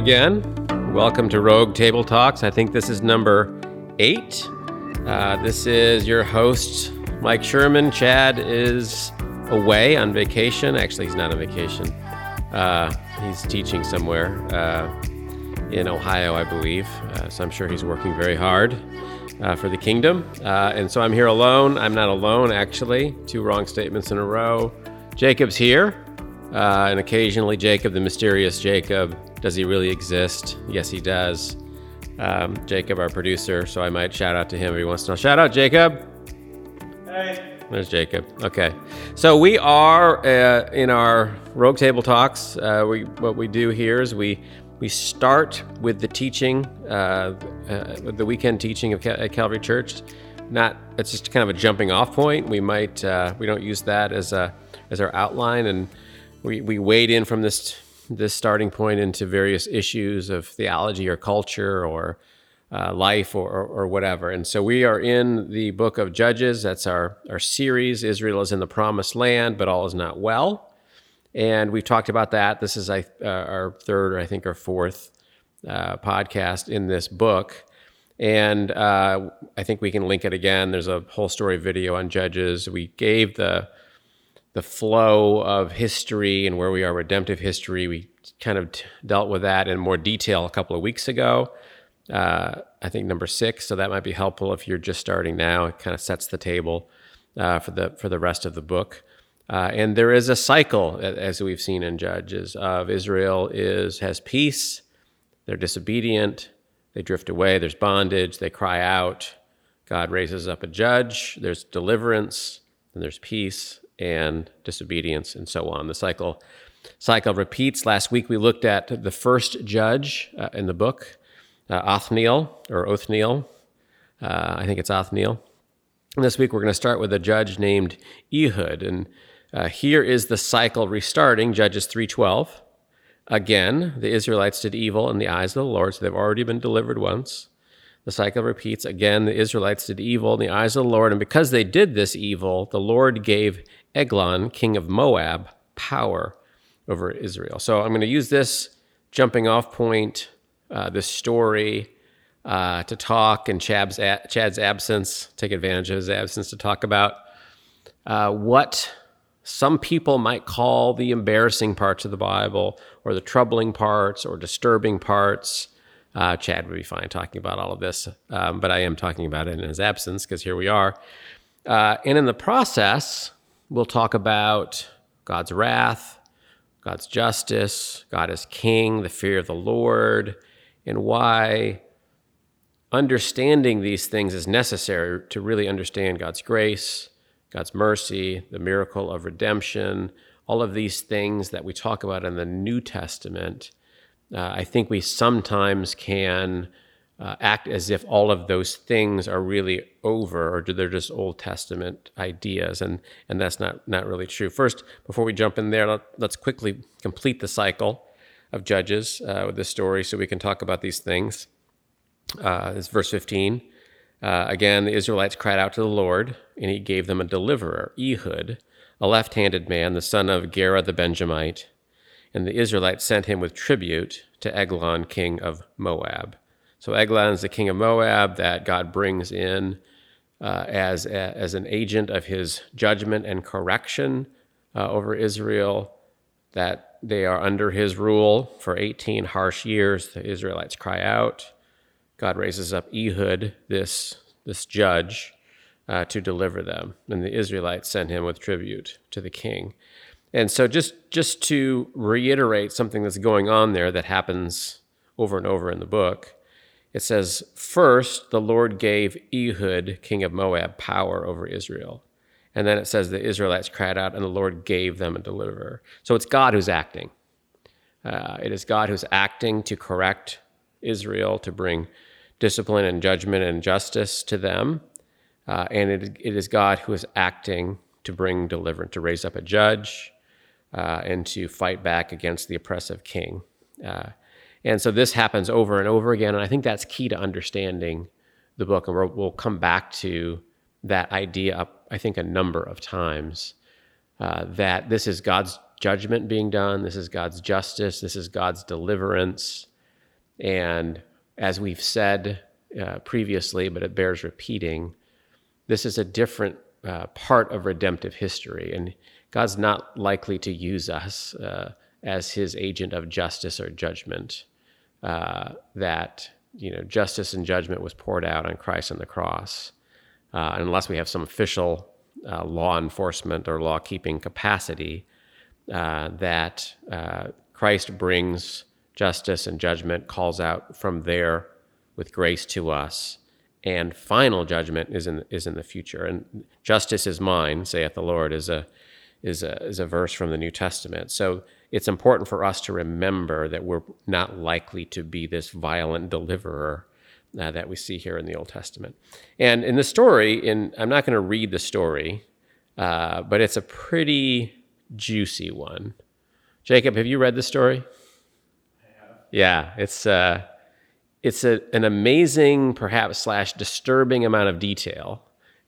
again. Welcome to Rogue Table Talks. I think this is number eight. Uh, this is your host, Mike Sherman. Chad is away on vacation. Actually, he's not on vacation. Uh, he's teaching somewhere uh, in Ohio, I believe. Uh, so I'm sure he's working very hard uh, for the kingdom. Uh, and so I'm here alone. I'm not alone, actually. Two wrong statements in a row. Jacob's here. And occasionally, Jacob, the mysterious Jacob, does he really exist? Yes, he does. Um, Jacob, our producer, so I might shout out to him every once in a while. Shout out, Jacob. Hey. There's Jacob. Okay, so we are uh, in our Rogue Table Talks. Uh, we what we do here is we we start with the teaching, uh, uh the weekend teaching of Cal- at Calvary Church. Not it's just kind of a jumping off point. We might uh, we don't use that as a as our outline and we, we wade in from this this starting point into various issues of theology or culture or uh, life or, or, or, whatever. And so we are in the book of Judges. That's our, our series. Israel is in the promised land, but all is not well. And we've talked about that. This is uh, our third, or I think our fourth uh, podcast in this book. And uh, I think we can link it again. There's a whole story video on Judges. We gave the the flow of history and where we are redemptive history. We kind of t- dealt with that in more detail a couple of weeks ago. Uh, I think number six, so that might be helpful if you're just starting now. It kind of sets the table uh, for the for the rest of the book. Uh, and there is a cycle, as we've seen in Judges, of Israel is has peace, they're disobedient, they drift away. There's bondage, they cry out. God raises up a judge. There's deliverance, and there's peace, and disobedience and so on. The cycle cycle repeats. Last week we looked at the first judge uh, in the book, uh, Othniel or Othniel. Uh, I think it's Othniel. And this week we're going to start with a judge named Ehud, and uh, here is the cycle restarting. Judges three twelve. Again, the Israelites did evil in the eyes of the Lord, so they've already been delivered once. The cycle repeats. Again, the Israelites did evil in the eyes of the Lord, and because they did this evil, the Lord gave Eglon, king of Moab, power over Israel. So I'm going to use this jumping off point, uh, this story, uh, to talk in Chad's, Chad's absence, take advantage of his absence to talk about uh, what some people might call the embarrassing parts of the Bible, or the troubling parts, or disturbing parts. Uh, Chad would be fine talking about all of this, um, but I am talking about it in his absence because here we are. Uh, and in the process, we'll talk about God's wrath, God's justice, God as king, the fear of the Lord, and why understanding these things is necessary to really understand God's grace, God's mercy, the miracle of redemption, all of these things that we talk about in the New Testament. Uh, I think we sometimes can uh, act as if all of those things are really over or do they're just Old Testament ideas, and and that's not not really true. First, before we jump in there, let, us quickly complete the cycle of Judges uh, with this story, so we can talk about these things. Uh, it's verse fifteen. Uh, again, the Israelites cried out to the Lord, and He gave them a deliverer, Ehud, a left-handed man, the son of Gera the Benjamite, and the Israelites sent him with tribute to Eglon, king of Moab. So Eglon is the king of Moab that God brings in uh, as, a, as an agent of his judgment and correction uh, over Israel, that they are under his rule for 18 harsh years. The Israelites cry out. God raises up Ehud, this, this judge, uh, to deliver them. And the Israelites send him with tribute to the king. And so just just to reiterate something that's going on there that happens over and over in the book, it says, First, the Lord gave Ehud, king of Moab, power over Israel. And then it says the Israelites cried out, and the Lord gave them a deliverer. So it's God who's acting. Uh, it is God who's acting to correct Israel, to bring discipline and judgment and justice to them. Uh, and it, it is God who is acting to bring deliverance, to raise up a judge, uh, and to fight back against the oppressive king. Uh, and so this happens over and over again. And I think that's key to understanding the book. And we'll come back to that idea, up, I think, a number of times uh, that this is God's judgment being done, this is God's justice, this is God's deliverance. And as we've said uh, previously, but it bears repeating, this is a different uh, part of redemptive history. And God's not likely to use us uh, as his agent of justice or judgment. Uh, that you know, justice and judgment was poured out on Christ on the cross, uh, unless we have some official uh, law enforcement or law keeping capacity. that Christ brings justice and judgment, calls out from there with grace to us, and final judgment is in is in the future. And justice is mine, saith the Lord, is a is a is a verse from the New Testament. So it's important for us to remember that we're not likely to be this violent deliverer uh, that we see here in the Old Testament. And in the story, in I'm not going to read the story, uh, but it's a pretty juicy one. Jacob, have you read the story? Yeah, it's uh, it's a, an amazing, perhaps slash disturbing amount of detail,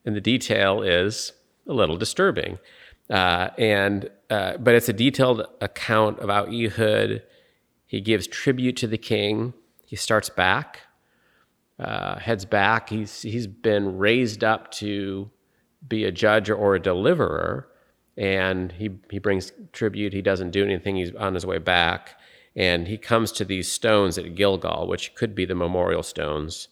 and the detail is a little disturbing. Uh, and uh, but it's a detailed account about Ehud. He gives tribute to the king. He starts back, uh, heads back. He's he's been raised up to be a judge or a deliverer, and he he brings tribute. He doesn't do anything. He's on his way back, and he comes to these stones at Gilgal, which could be the memorial stones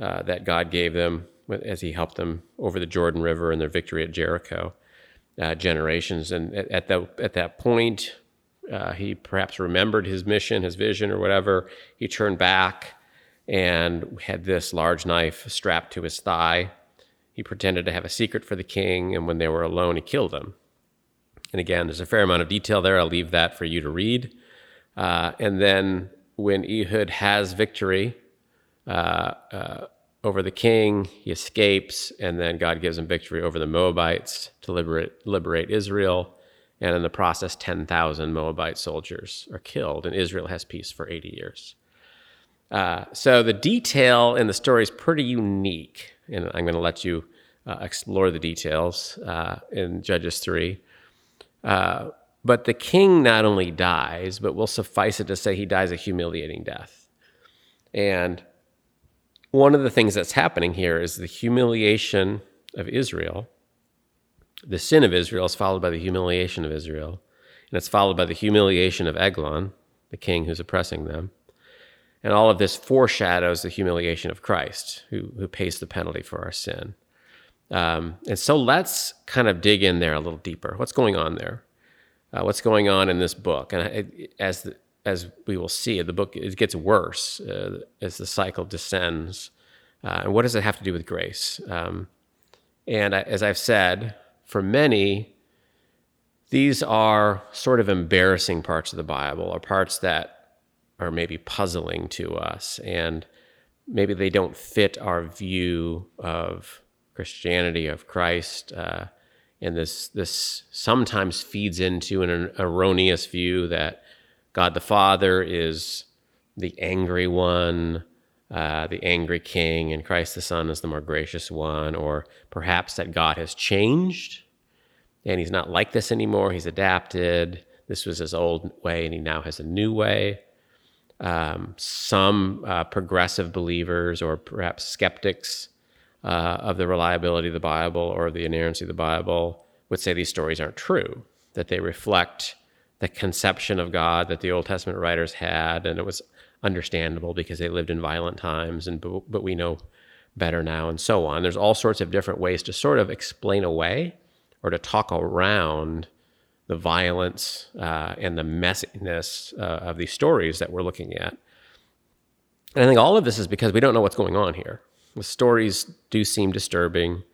uh, that God gave them as he helped them over the Jordan River and their victory at Jericho. Uh, generations, and at, at, at that point, uh, he perhaps remembered his mission, his vision, or whatever. He turned back and had this large knife strapped to his thigh. He pretended to have a secret for the king, and when they were alone, he killed him. And again, there's a fair amount of detail there. I'll leave that for you to read. Uh, and then when Ehud has victory uh, uh, over the king, he escapes, and then God gives him victory over the Moabites to liberate, liberate Israel. And in the process, 10,000 Moabite soldiers are killed, and Israel has peace for 80 years. Uh, so the detail in the story is pretty unique, and I'm going to let you uh, explore the details uh, in Judges 3. Uh, but the king not only dies, but will suffice it to say he dies a humiliating death. And one of the things that's happening here is the humiliation of Israel. The sin of Israel is followed by the humiliation of Israel, and it's followed by the humiliation of Eglon, the king who's oppressing them. And all of this foreshadows the humiliation of Christ, who, who pays the penalty for our sin. Um, and so let's kind of dig in there a little deeper. What's going on there? uh, what's going on in this book. And it, as the, as we will see, the book it gets worse uh, as the cycle descends. Uh, and what does it have to do with grace? Um, and as I've said, for many, these are sort of embarrassing parts of the Bible, or parts that are maybe puzzling to us, and maybe they don't fit our view of Christianity, of Christ. Uh, and this this sometimes feeds into an erroneous view that God the Father is the angry one, uh, the angry king, and Christ the Son is the more gracious one, or perhaps that God has changed and he's not like this anymore. He's adapted. This was his old way, and he now has a new way. Um, some uh, progressive believers or perhaps skeptics uh, of the reliability of the Bible or the inerrancy of the Bible would say these stories aren't true, that they reflect the conception of God that the Old Testament writers had, and it was understandable because they lived in violent times, and but we know better now, and so on. There's all sorts of different ways to sort of explain away or to talk around the violence uh, and the messiness uh, of these stories that we're looking at. And I think all of this is because we don't know what's going on here. The stories do seem disturbing,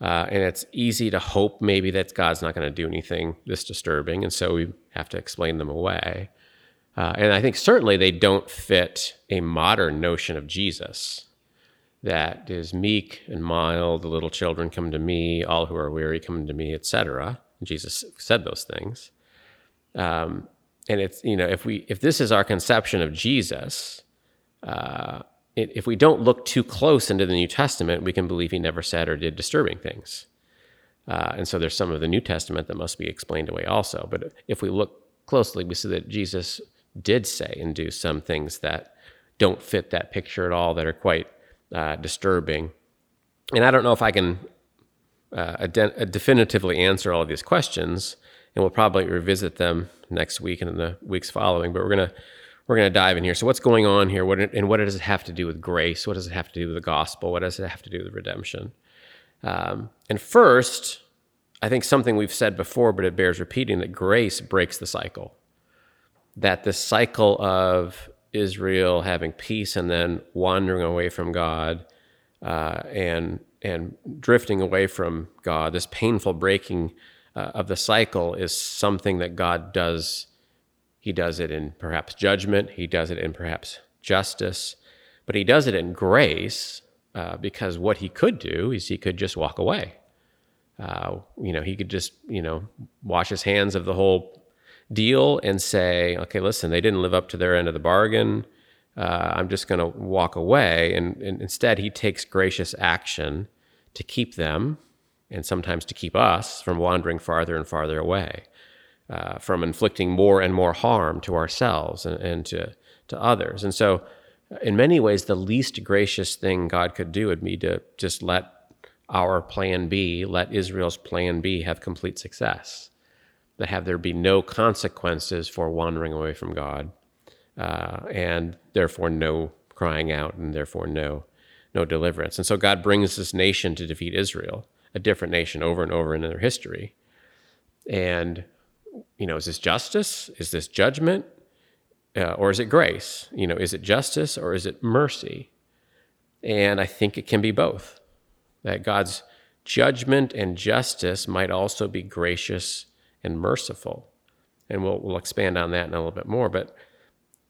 uh, and it's easy to hope maybe that God's not going to do anything this disturbing, and so we have to explain them away. Uh, and I think certainly they don't fit a modern notion of Jesus that is meek and mild. The little children come to me, all who are weary come to me, etc. Jesus said those things. Um, and it's you know if we if this is our conception of Jesus, uh, if we don't look too close into the New Testament, we can believe he never said or did disturbing things. Uh, and so there's some of the New Testament that must be explained away also. But if we look closely, we see that Jesus did say and do some things that don't fit that picture at all that are quite uh, disturbing. And I don't know if I can uh, definitively answer all of these questions, and we'll probably revisit them next week and in the weeks following. But we're gonna we're gonna dive in here. So what's going on here? What and what does it have to do with grace? What does it have to do with the gospel? What does it have to do with redemption? Um, and first, I think something we've said before, but it bears repeating that grace breaks the cycle. That this cycle of Israel having peace and then wandering away from God uh, and and drifting away from God, this painful breaking uh, of the cycle is something that God does. He does it in perhaps judgment, he does it in perhaps justice, but he does it in grace uh, because what he could do is he could just walk away. Uh, you know, he could just, you know, wash his hands of the whole deal and say, okay, listen, they didn't live up to their end of the bargain. Uh, I'm just going to walk away. And, and, instead, he takes gracious action to keep them and sometimes to keep us from wandering farther and farther away, uh, from inflicting more and more harm to ourselves and, and to, to others. And so, in many ways, the least gracious thing God could do would be to just let our plan B, let Israel's plan B have complete success that have there be no consequences for wandering away from God, uh, and therefore no crying out, and therefore no no deliverance. And so God brings this nation to defeat Israel, a different nation, over and over in their history. And you know, is this justice? Is this judgment? Uh, or is it grace? You know, is it justice or is it mercy? And I think it can be both. That God's judgment and justice might also be gracious and merciful. And we'll, we'll expand on that in a little bit more. But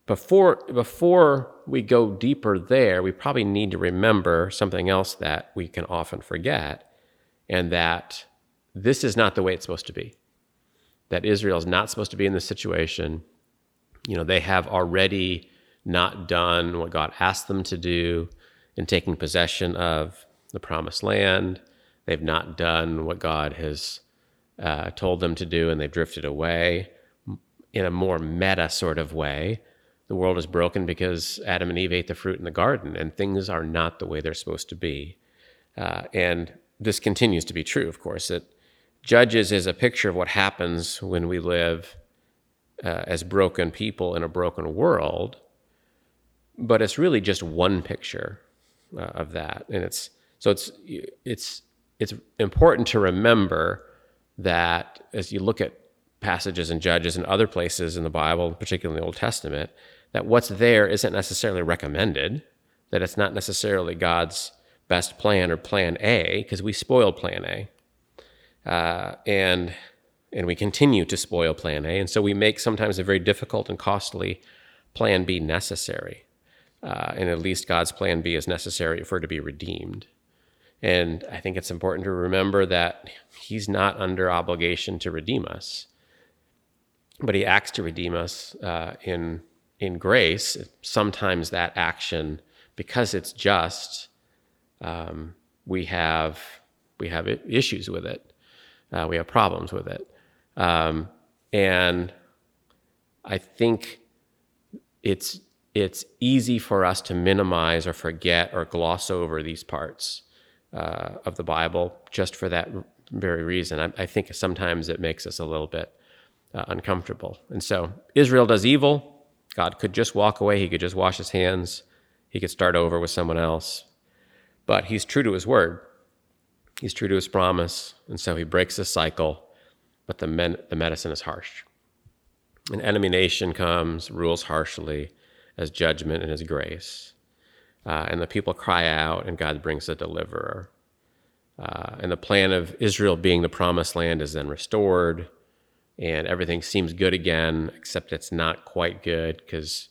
before, before we go deeper there, we probably need to remember something else that we can often forget, and that this is not the way it's supposed to be. That Israel is not supposed to be in this situation. You know, they have already not done what God asked them to do in taking possession of the promised land. They've not done what God has uh, told them to do, and they've drifted away in a more meta sort of way. The world is broken because Adam and Eve ate the fruit in the garden, and things are not the way they're supposed to be. Uh, and this continues to be true, of course. That Judges is a picture of what happens when we live uh, as broken people in a broken world, but it's really just one picture uh, of that, and it's so it's it's it's important to remember that as you look at passages and Judges and other places in the Bible, particularly in the Old Testament, that what's there isn't necessarily recommended, that it's not necessarily God's best plan or plan A, because we spoil plan A. Uh, and and we continue to spoil plan A. And so we make sometimes a very difficult and costly plan B necessary. Uh, and at least God's plan B is necessary for it to be redeemed. And I think it's important to remember that he's not under obligation to redeem us, but he acts to redeem us uh, in, in grace. Sometimes that action, because it's just, um, we have, we have issues with it. Uh, we have problems with it. Um, and I think it's, it's easy for us to minimize or forget or gloss over these parts uh, of the Bible just for that very reason. I, I, think sometimes it makes us a little bit uh, uncomfortable. And so Israel does evil. God could just walk away. He could just wash his hands. He could start over with someone else. But he's true to his word. He's true to his promise. And so he breaks the cycle. But the, men, the medicine is harsh. An enemy nation comes, rules harshly as judgment and as grace. Uh, and the people cry out, and God brings a deliverer. Uh, and the plan of Israel being the promised land is then restored, and everything seems good again, except it's not quite good because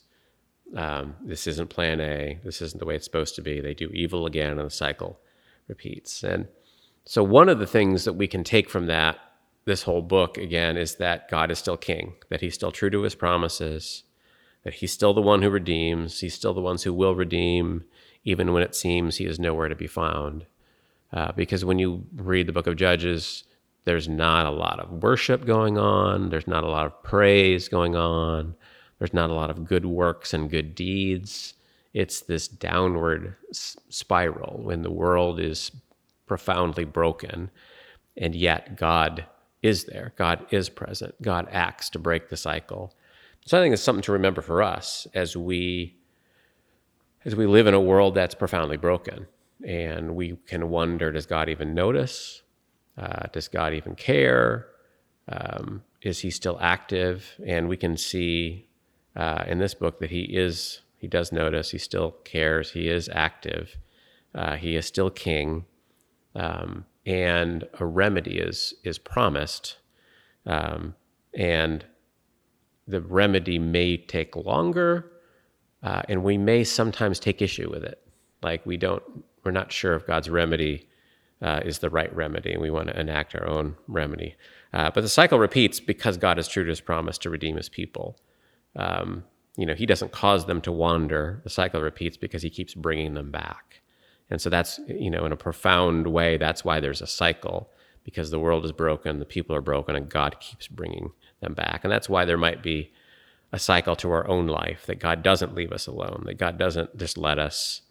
um, this isn't plan A. This isn't the way it's supposed to be. They do evil again, and the cycle repeats. And so, one of the things that we can take from that, this whole book again, is that God is still king, that he's still true to his promises, that he's still the one who redeems. He's still the ones who will redeem, even when it seems he is nowhere to be found. Uh, because when you read the book of Judges, there's not a lot of worship going on. There's not a lot of praise going on. There's not a lot of good works and good deeds it's this downward s- spiral when the world is profoundly broken, and yet God is there. God is present. God acts to break the cycle. So I think it's something to remember for us as we as we live in a world that's profoundly broken, and we can wonder: Does God even notice? Uh, does God even care? Um, is He still active? And we can see uh, in this book that He is. He does notice. He still cares. He is active. Uh, he is still king, um, and a remedy is is promised, um, and the remedy may take longer, uh, and we may sometimes take issue with it. Like we don't, we're not sure if God's remedy uh, is the right remedy, and we want to enact our own remedy. Uh, but the cycle repeats because God is true to His promise to redeem His people. Um, you know, He doesn't cause them to wander. The cycle repeats because He keeps bringing them back. And so that's, you know, in a profound way, that's why there's a cycle because the world is broken, the people are broken, and God keeps bringing them back. And that's why there might be a cycle to our own life that God doesn't leave us alone, that God doesn't just let us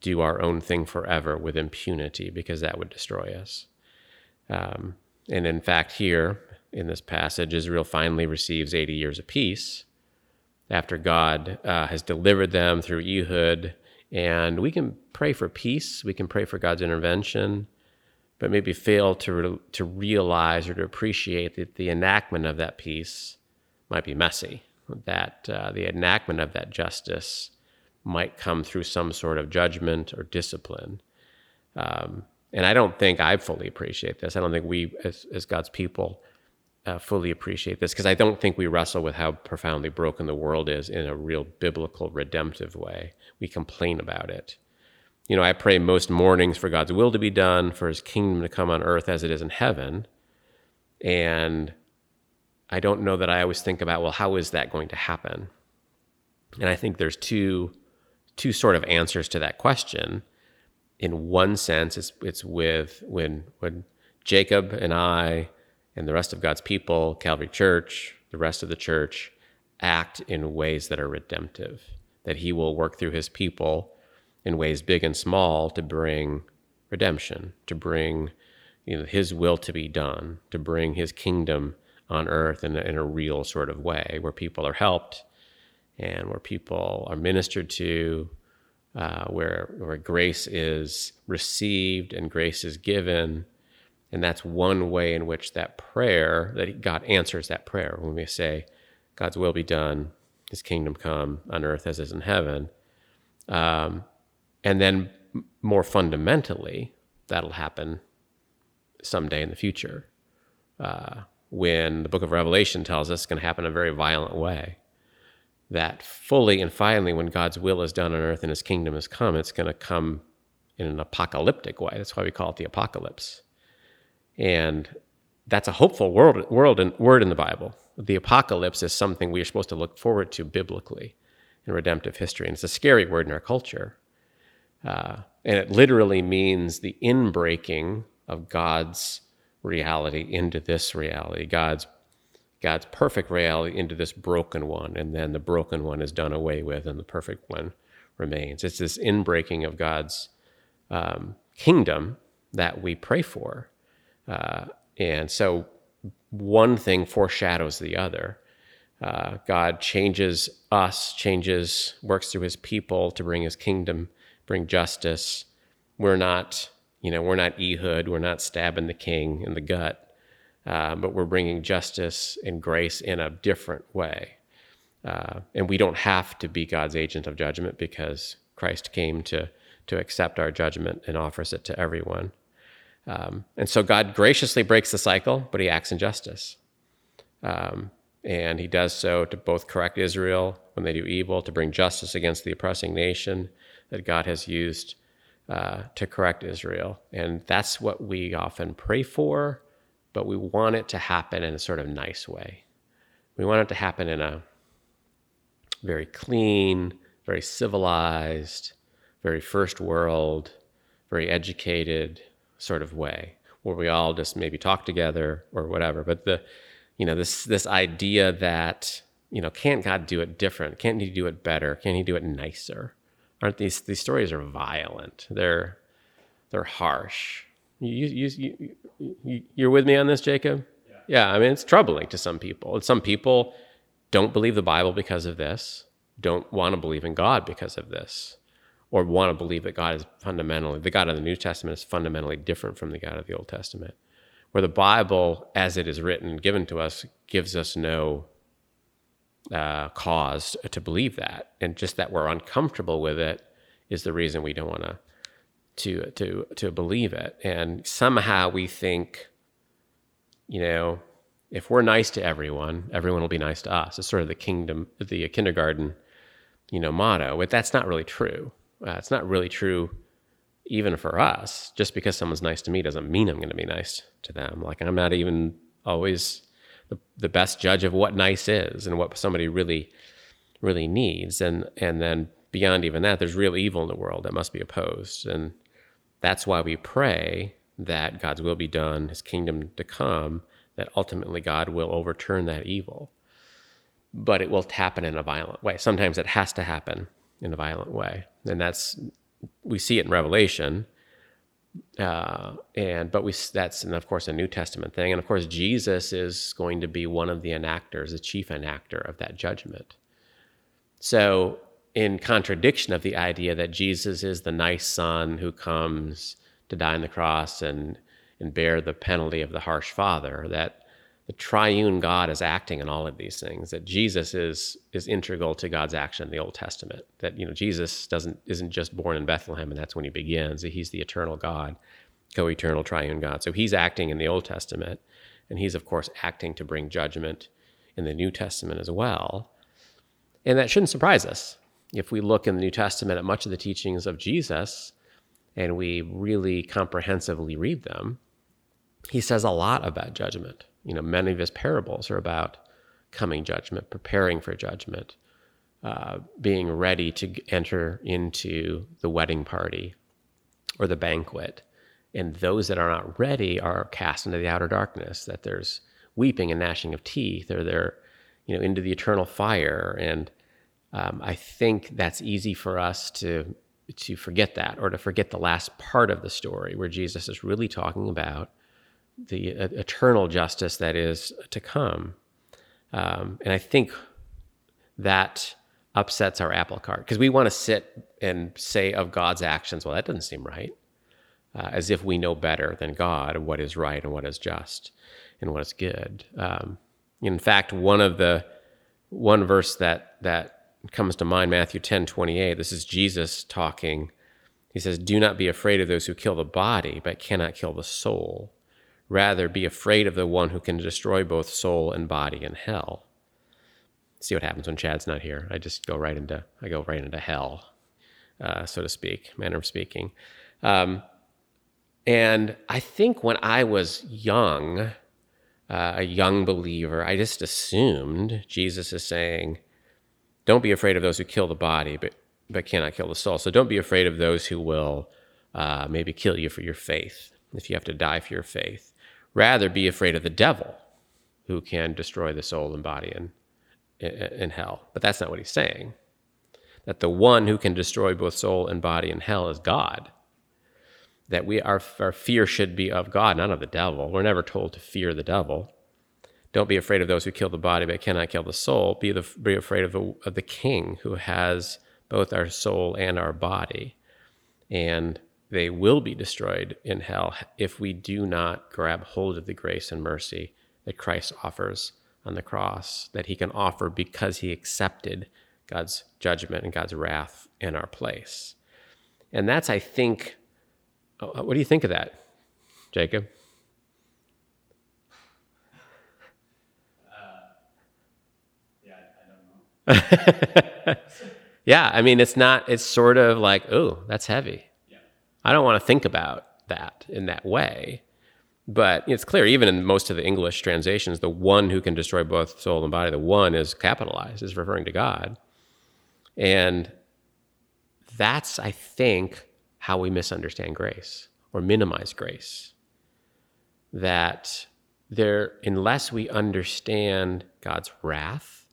do our own thing forever with impunity because that would destroy us. Um, and in fact, here in this passage, Israel finally receives 80 years of peace after God uh, has delivered them through Ehud. And we can pray for peace, we can pray for God's intervention, but maybe fail to, re- to realize or to appreciate that the enactment of that peace might be messy, that uh, the enactment of that justice might come through some sort of judgment or discipline. Um, and I don't think I fully appreciate this. I don't think we, as, as God's people, uh, fully appreciate this because I don't think we wrestle with how profoundly broken the world is in a real biblical, redemptive way. We complain about it. You know, I pray most mornings for God's will to be done, for his kingdom to come on earth as it is in heaven. And I don't know that I always think about, well, how is that going to happen? And I think there's two two sort of answers to that question. In one sense, it's it's with when when Jacob and I and the rest of God's people, Calvary Church, the rest of the church, act in ways that are redemptive, that He will work through His people in ways big and small to bring redemption, to bring you know, His will to be done, to bring His kingdom on earth in a, in a real sort of way where people are helped and where people are ministered to, uh, where, where grace is received and grace is given and that's one way in which that prayer, that God answers that prayer when we say, God's will be done, his kingdom come on earth as is in heaven. Um, and then more fundamentally, that'll happen someday in the future. Uh, when the book of Revelation tells us it's going to happen in a very violent way. That fully and finally, when God's will is done on earth and his kingdom has come, it's going to come in an apocalyptic way. That's why we call it the apocalypse. And that's a hopeful word, word, in, word in the Bible. The apocalypse is something we are supposed to look forward to biblically in redemptive history. And it's a scary word in our culture. Uh, and it literally means the inbreaking of God's reality into this reality, God's God's perfect reality into this broken one, and then the broken one is done away with, and the perfect one remains. It's this inbreaking of God's um, kingdom that we pray for. Uh, and so one thing foreshadows the other. Uh, God changes us, changes, works through his people to bring his kingdom, bring justice. We're not, you know, we're not Ehud, we're not stabbing the king in the gut, uh, but we're bringing justice and grace in a different way. Uh, and we don't have to be God's agent of judgment because Christ came to, to accept our judgment and offers it to everyone. Um, and so God graciously breaks the cycle, but he acts in justice. Um, and he does so to both correct Israel when they do evil, to bring justice against the oppressing nation that God has used uh, to correct Israel. And that's what we often pray for, but we want it to happen in a sort of nice way. We want it to happen in a very clean, very civilized, very first world, very educated, sort of way where we all just maybe talk together or whatever. But the, you know, this this idea that you know, can't God do it different? Can't He do it better? Can He do it nicer? aren't these these stories are violent. They're they're harsh. You you you, you you're with me on this, Jacob? Yeah. yeah. I mean, it's troubling to some people. And some people don't believe the Bible because of this. Don't want to believe in God because of this, or want to believe that God is fundamentally the God of the New Testament is fundamentally different from the God of the Old Testament, where the Bible, as it is written, and given to us, gives us no uh, cause to believe that, and just that we're uncomfortable with it is the reason we don't want to to to to believe it. And somehow we think, you know, if we're nice to everyone, everyone will be nice to us. It's sort of the kingdom, the kindergarten, you know, motto. But that's not really true. Uh, it's not really true even for us. Just because someone's nice to me doesn't mean I'm going to be nice to them. Like I'm not even always the, the best judge of what nice is and what somebody really really needs. And and then beyond even that there's real evil in the world that must be opposed. And that's why we pray that God's will be done his kingdom to come that ultimately God will overturn that evil. But it will happen in a violent way. Sometimes it has to happen in a violent way and that's we see it in revelation uh, and but we that's and of course a New Testament thing, and of course Jesus is going to be one of the enactors, the chief enactor of that judgment. So, in contradiction of the idea that Jesus is the nice son who comes to die on the cross and and bear the penalty of the harsh father, that the triune God is acting in all of these things. That Jesus is is integral to God's action in the Old Testament. That you know Jesus doesn't isn't just born in Bethlehem and that's when he begins. That he's the eternal God, co-eternal triune God. So he's acting in the Old Testament, and he's of course acting to bring judgment in the New Testament as well. And that shouldn't surprise us if we look in the New Testament at much of the teachings of Jesus and we really comprehensively read them. He says a lot about judgment you know, many of his parables are about coming judgment, preparing for judgment, uh, being ready to enter into the wedding party or the banquet. And those that are not ready are cast into the outer darkness, that there's weeping and gnashing of teeth, or they're, you know, into the eternal fire. And um, I think that's easy for us to to forget that or to forget the last part of the story where Jesus is really talking about the eternal justice that is to come. Um, and I think that upsets our apple cart because we want to sit and say of God's actions, well, that doesn't seem right, uh, as if we know better than God what is right and what is just and what is good. Um, in fact, one of the one verse that that comes to mind, Matthew 10, 28, this is Jesus talking. He says, Do not be afraid of those who kill the body, but cannot kill the soul. Rather, be afraid of the one who can destroy both soul and body in hell. See what happens when Chad's not here. I just go right into I go right into hell, uh, so to speak, manner of speaking. Um, and I think when I was young, uh, a young believer, I just assumed Jesus is saying, "Don't be afraid of those who kill the body, but but cannot kill the soul. So don't be afraid of those who will uh, maybe kill you for your faith, if you have to die for your faith. Rather, be afraid of the devil who can destroy the soul and body in, in, hell. But that's not what he's saying. That the one who can destroy both soul and body in hell is God. That we our, our fear should be of God, not of the devil. We're never told to fear the devil. Don't be afraid of those who kill the body but cannot kill the soul. Be, the, be afraid of the, of the king who has both our soul and our body. And they will be destroyed in hell if we do not grab hold of the grace and mercy that Christ offers on the cross, that he can offer because he accepted God's judgment and God's wrath in our place. And that's, I think, uh, what do you think of that, Jacob? Uh, yeah, I yeah, I mean, it's not, it's sort of like, oh, that's heavy. I don't want to think about that in that way. But it's clear, even in most of the English translations, the one who can destroy both soul and body, the one is capitalized, is referring to God. And that's, I think, how we misunderstand grace or minimize grace. That there, unless we understand God's wrath,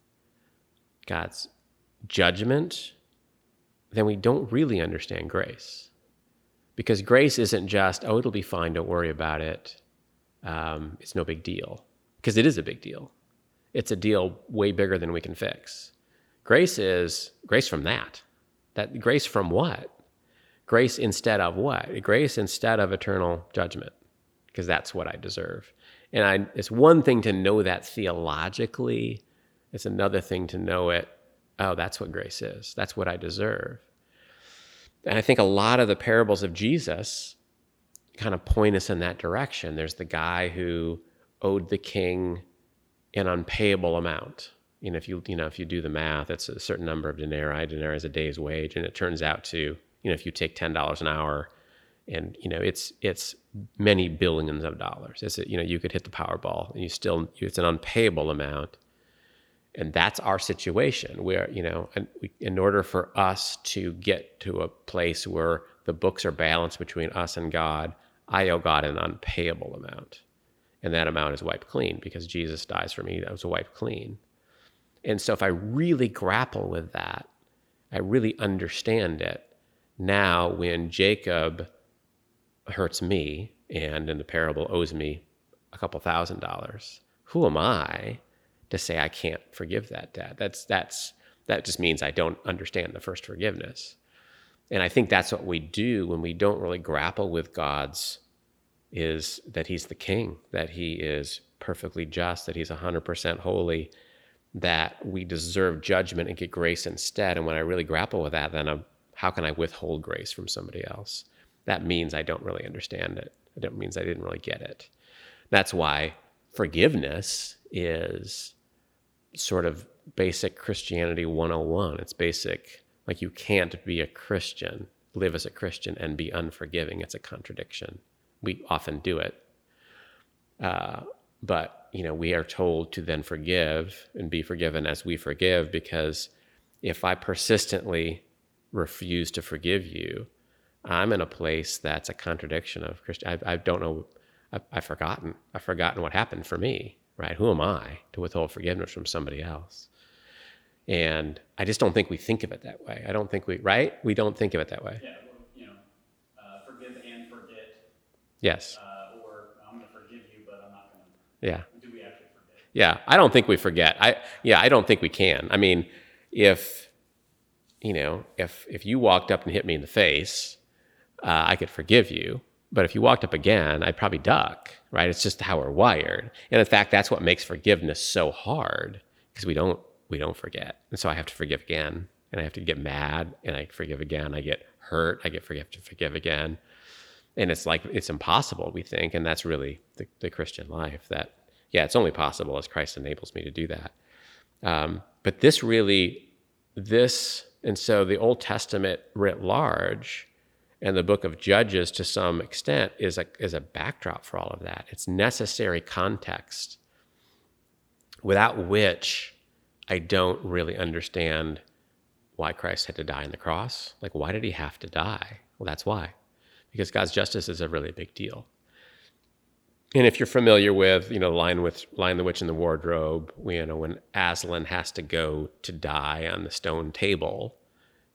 God's judgment, then we don't really understand grace. Because grace isn't just, oh, it'll be fine, don't worry about it. Um, it's no big deal. Because it is a big deal. It's a deal way bigger than we can fix. Grace is grace from that. That grace from what? Grace instead of what? Grace instead of eternal judgment, because that's what I deserve. And I, it's one thing to know that theologically, it's another thing to know it. Oh, that's what grace is. That's what I deserve. And I think a lot of the parables of Jesus kind of point us in that direction. There's the guy who owed the king an unpayable amount. Know, if you you know if you do the math, it's a certain number of denarii. Denarii is a day's wage, and it turns out to you know if you take ten dollars an hour, and you know it's it's many billions of dollars. It's you know you could hit the Powerball, and you still it's an unpayable amount, and that's our situation. Where you know, we, in order for us to get to a place where the books are balanced between us and God, I owe God an unpayable amount and that amount is wiped clean because Jesus dies for me. That was wiped clean. And so if I really grapple with that, I really understand it. Now, when Jacob hurts me and in the parable owes me a couple thousand dollars, who am I to say I can't forgive that debt? That's that's that just means I don't understand the first forgiveness. And I think that's what we do when we don't really grapple with God's is that he's the king, that he is perfectly just, that he's 100% holy, that we deserve judgment and get grace instead. And when I really grapple with that, then I'm, how can I withhold grace from somebody else? That means I don't really understand it. That means I didn't really get it. That's why forgiveness is sort of basic Christianity 101. It's basic, like you can't be a Christian, live as a Christian, and be unforgiving. It's a contradiction we often do it. Uh, but you know, we are told to then forgive and be forgiven as we forgive, because if I persistently refuse to forgive you, I'm in a place that's a contradiction of Christian. I, I don't know. I've, I've forgotten. I've forgotten what happened for me. Right? Who am I to withhold forgiveness from somebody else? And I just don't think we think of it that way. I don't think we, right? We don't think of it that way. Yeah, you know, uh, forgive and forget. Yes. Uh, or I'm going to forgive you, but I'm not going to. Yeah. Do we actually forget? Yeah, I don't think we forget. I yeah, I don't think we can. I mean, if you know, if if you walked up and hit me in the face, uh, I could forgive you. But if you walked up again, I'd probably duck. Right? It's just how we're wired. And in fact, that's what makes forgiveness so hard because we don't we don't forget. And so I have to forgive again, and I have to get mad, and I forgive again. I get hurt. I get forgive to forgive again. And it's like it's impossible, we think, and that's really the, the Christian life. That yeah, it's only possible as Christ enables me to do that. Um, but this really, this, and so the Old Testament writ large and the book of Judges to some extent is a, is a backdrop for all of that. It's necessary context without which I don't really understand why Christ had to die on the cross. Like, why did he have to die? Well, that's why. Because God's justice is a really big deal. And if you're familiar with, you know, line with, Lion the Witch in the Wardrobe, you know, when Aslan has to go to die on the stone table,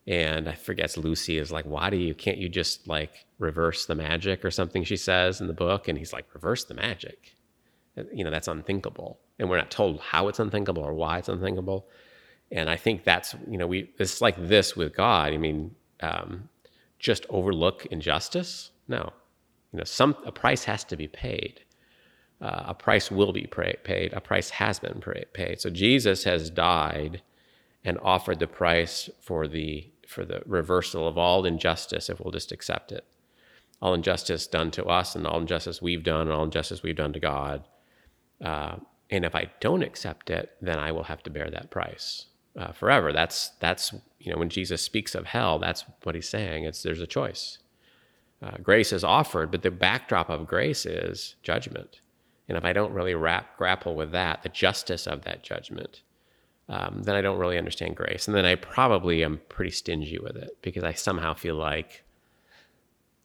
and I forget Lucy is like, why do you, can't you just like reverse the magic or something she says in the book? And he's like, reverse the magic. You know, that's unthinkable. And we're not told how it's unthinkable or why it's unthinkable. And I think that's, you know, we, it's like this with God. I mean, um, just overlook injustice? No. You know, some, a price has to be paid uh, a price will be paid. A price has been paid. So Jesus has died and offered the price for the for the reversal of all injustice if we'll just accept it. All injustice done to us and all injustice we've done and all injustice we've done to God. Uh, and if I don't accept it, then I will have to bear that price uh, forever. That's that's you know when Jesus speaks of hell, that's what he's saying. It's there's a choice. Uh, grace is offered, but the backdrop of grace is judgment. And if I don't really wrap, grapple with that, the justice of that judgment, um, then I don't really understand grace. And then I probably am pretty stingy with it because I somehow feel like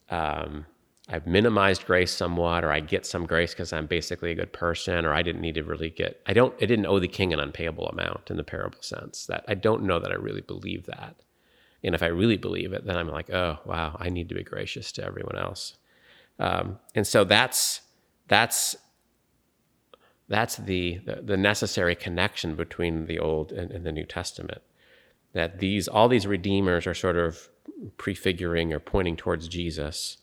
um, I've minimized grace somewhat, or I get some grace because I'm basically a good person, or I didn't need to really get. I don't. I didn't owe the king an unpayable amount in the parable sense. That I don't know that I really believe that. And if I really believe it, then I'm like, oh wow, I need to be gracious to everyone else. Um, and so that's that's that's the, the, necessary connection between the Old and, and the New Testament. That these all these redeemers are sort of prefiguring or pointing towards Jesus,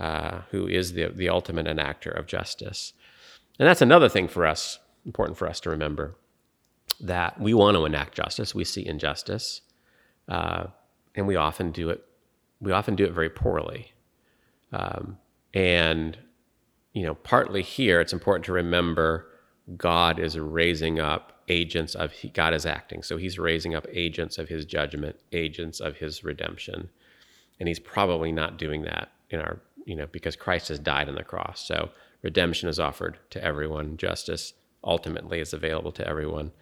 uh, who is the the ultimate enactor of justice. And that's another thing for us, important for us to remember, that we want to enact justice. We see injustice, uh, and we often do it. We often do it very poorly. Um, and you know, partly here, it's important to remember God is raising up agents of God is acting. So He's raising up agents of His judgment, agents of His redemption, and He's probably not doing that in our, you know, because Christ has died on the cross. So redemption is offered to everyone. Justice ultimately is available to everyone.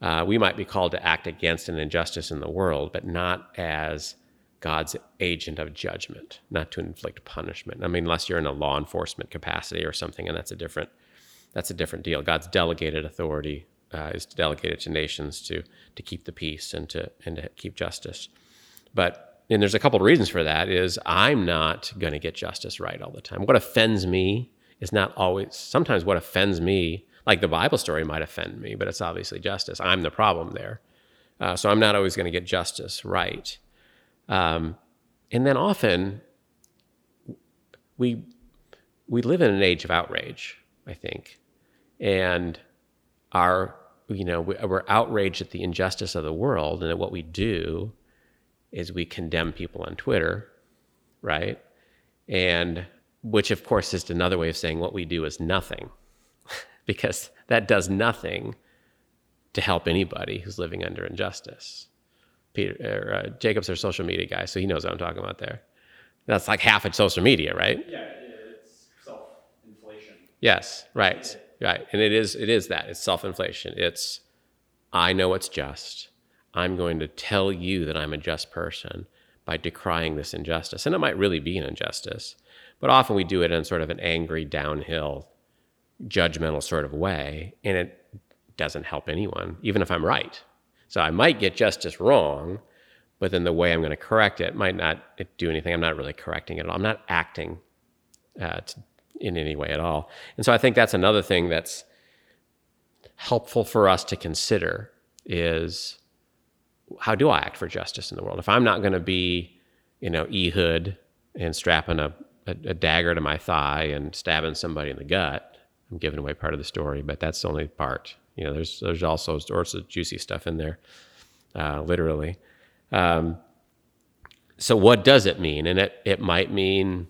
Uh, we might be called to act against an injustice in the world, but not as God's agent of judgment, not to inflict punishment. I mean, unless you're in a law enforcement capacity or something, and that's a different that's a different deal. God's delegated authority uh, is delegated to nations to to keep the peace and to and to keep justice. But and there's a couple of reasons for that. Is I'm not going to get justice right all the time. What offends me is not always. Sometimes what offends me, like the Bible story, might offend me, but it's obviously justice. I'm the problem there. Uh, so I'm not always going to get justice right. Um, and then often we we live in an age of outrage, I think, and our you know we're outraged at the injustice of the world, and that what we do is we condemn people on Twitter, right? And which of course is another way of saying what we do is nothing, because that does nothing to help anybody who's living under injustice. Peter or uh, Jacob's our social media guy, so he knows what I'm talking about there. That's like half of social media, right? Yeah. Yes, right, right, and it is it is that it's self-inflation. It's I know it's just. I'm going to tell you that I'm a just person by decrying this injustice, and it might really be an injustice, but often we do it in sort of an angry, downhill, judgmental sort of way, and it doesn't help anyone, even if I'm right. So I might get justice wrong, but then the way I'm going to correct it might not do anything. I'm not really correcting it at all. I'm not acting uh, to, in any way at all. And so I think that's another thing that's helpful for us to consider is how do I act for justice in the world? If I'm not going to be, you know, Ehud and strapping a, a, a, dagger to my thigh and stabbing somebody in the gut, I'm giving away part of the story, but that's the only part. You know, there's there's also sorts of juicy stuff in there, uh, literally. Um, so what does it mean? And it it might mean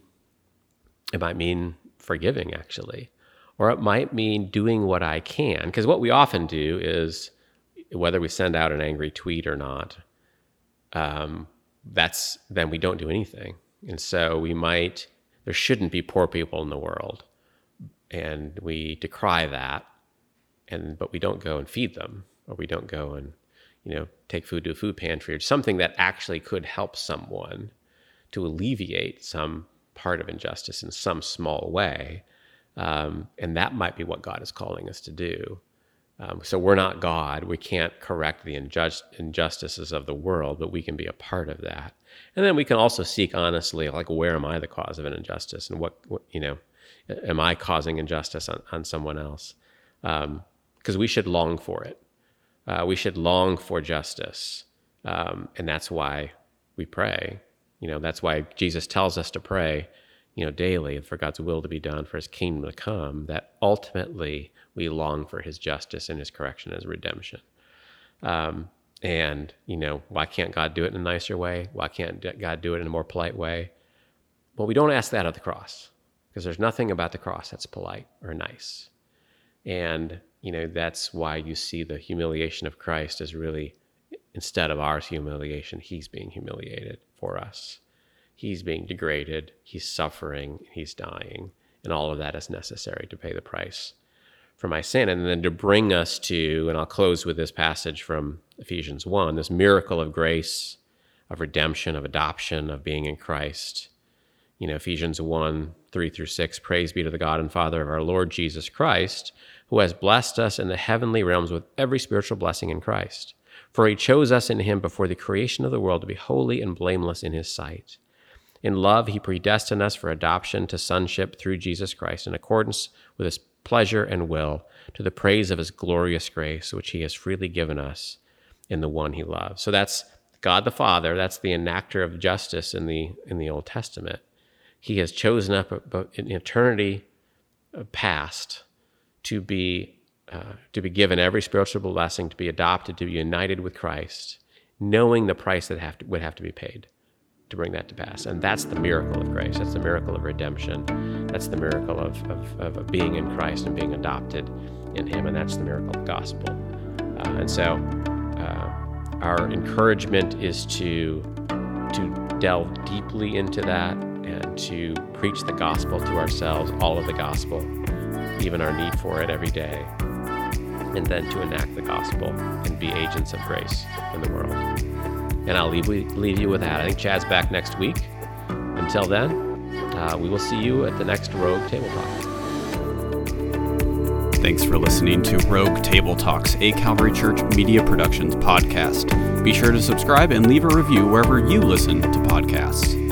it might mean forgiving actually, or it might mean doing what I can. Because what we often do is whether we send out an angry tweet or not, um, that's then we don't do anything. And so we might there shouldn't be poor people in the world, and we decry that and but we don't go and feed them or we don't go and you know take food to a food pantry or something that actually could help someone to alleviate some part of injustice in some small way um, and that might be what god is calling us to do um, so we're not god we can't correct the injust, injustices of the world but we can be a part of that and then we can also seek honestly like where am i the cause of an injustice and what, what you know am i causing injustice on, on someone else um, because we should long for it. Uh, we should long for justice. Um, and that's why we pray. You know, that's why Jesus tells us to pray, you know, daily for God's will to be done, for his kingdom to come, that ultimately we long for his justice and his correction as redemption. Um, and, you know, why can't God do it in a nicer way? Why can't God do it in a more polite way? Well, we don't ask that of the cross because there's nothing about the cross that's polite or nice. And you know that's why you see the humiliation of Christ as really instead of our humiliation, he's being humiliated for us. He's being degraded, he's suffering, he's dying, and all of that is necessary to pay the price for my sin. And then to bring us to, and I'll close with this passage from Ephesians 1 this miracle of grace, of redemption, of adoption, of being in Christ. You know, Ephesians 1 3 through 6 Praise be to the God and Father of our Lord Jesus Christ who has blessed us in the heavenly realms with every spiritual blessing in Christ. For he chose us in him before the creation of the world to be holy and blameless in his sight. In love, he predestined us for adoption to sonship through Jesus Christ in accordance with his pleasure and will, to the praise of his glorious grace, which he has freely given us in the one he loves. So that's God the Father, that's the enactor of justice in the in the Old Testament. He has chosen up in eternity past to be uh, to be given every spiritual blessing, to be adopted, to be united with Christ, knowing the price that have to, would have to be paid to bring that to pass. And that's the miracle of grace. That's the miracle of redemption. That's the miracle of, of, of being in Christ and being adopted in Him. And that's the miracle of the gospel. Uh, and so uh, our encouragement is to, to delve deeply into that and to preach the gospel to ourselves, all of the gospel, even our need for it every day and then to enact the gospel and be agents of grace in the world. And I'll leave, leave you with that. I think Chad's back next week. Until then, uh, we will see you at the next Rogue Table Talk. Thanks for listening to Rogue Table Talks, a Calvary Church Media Productions podcast. Be sure to subscribe and leave a review wherever you listen to podcasts.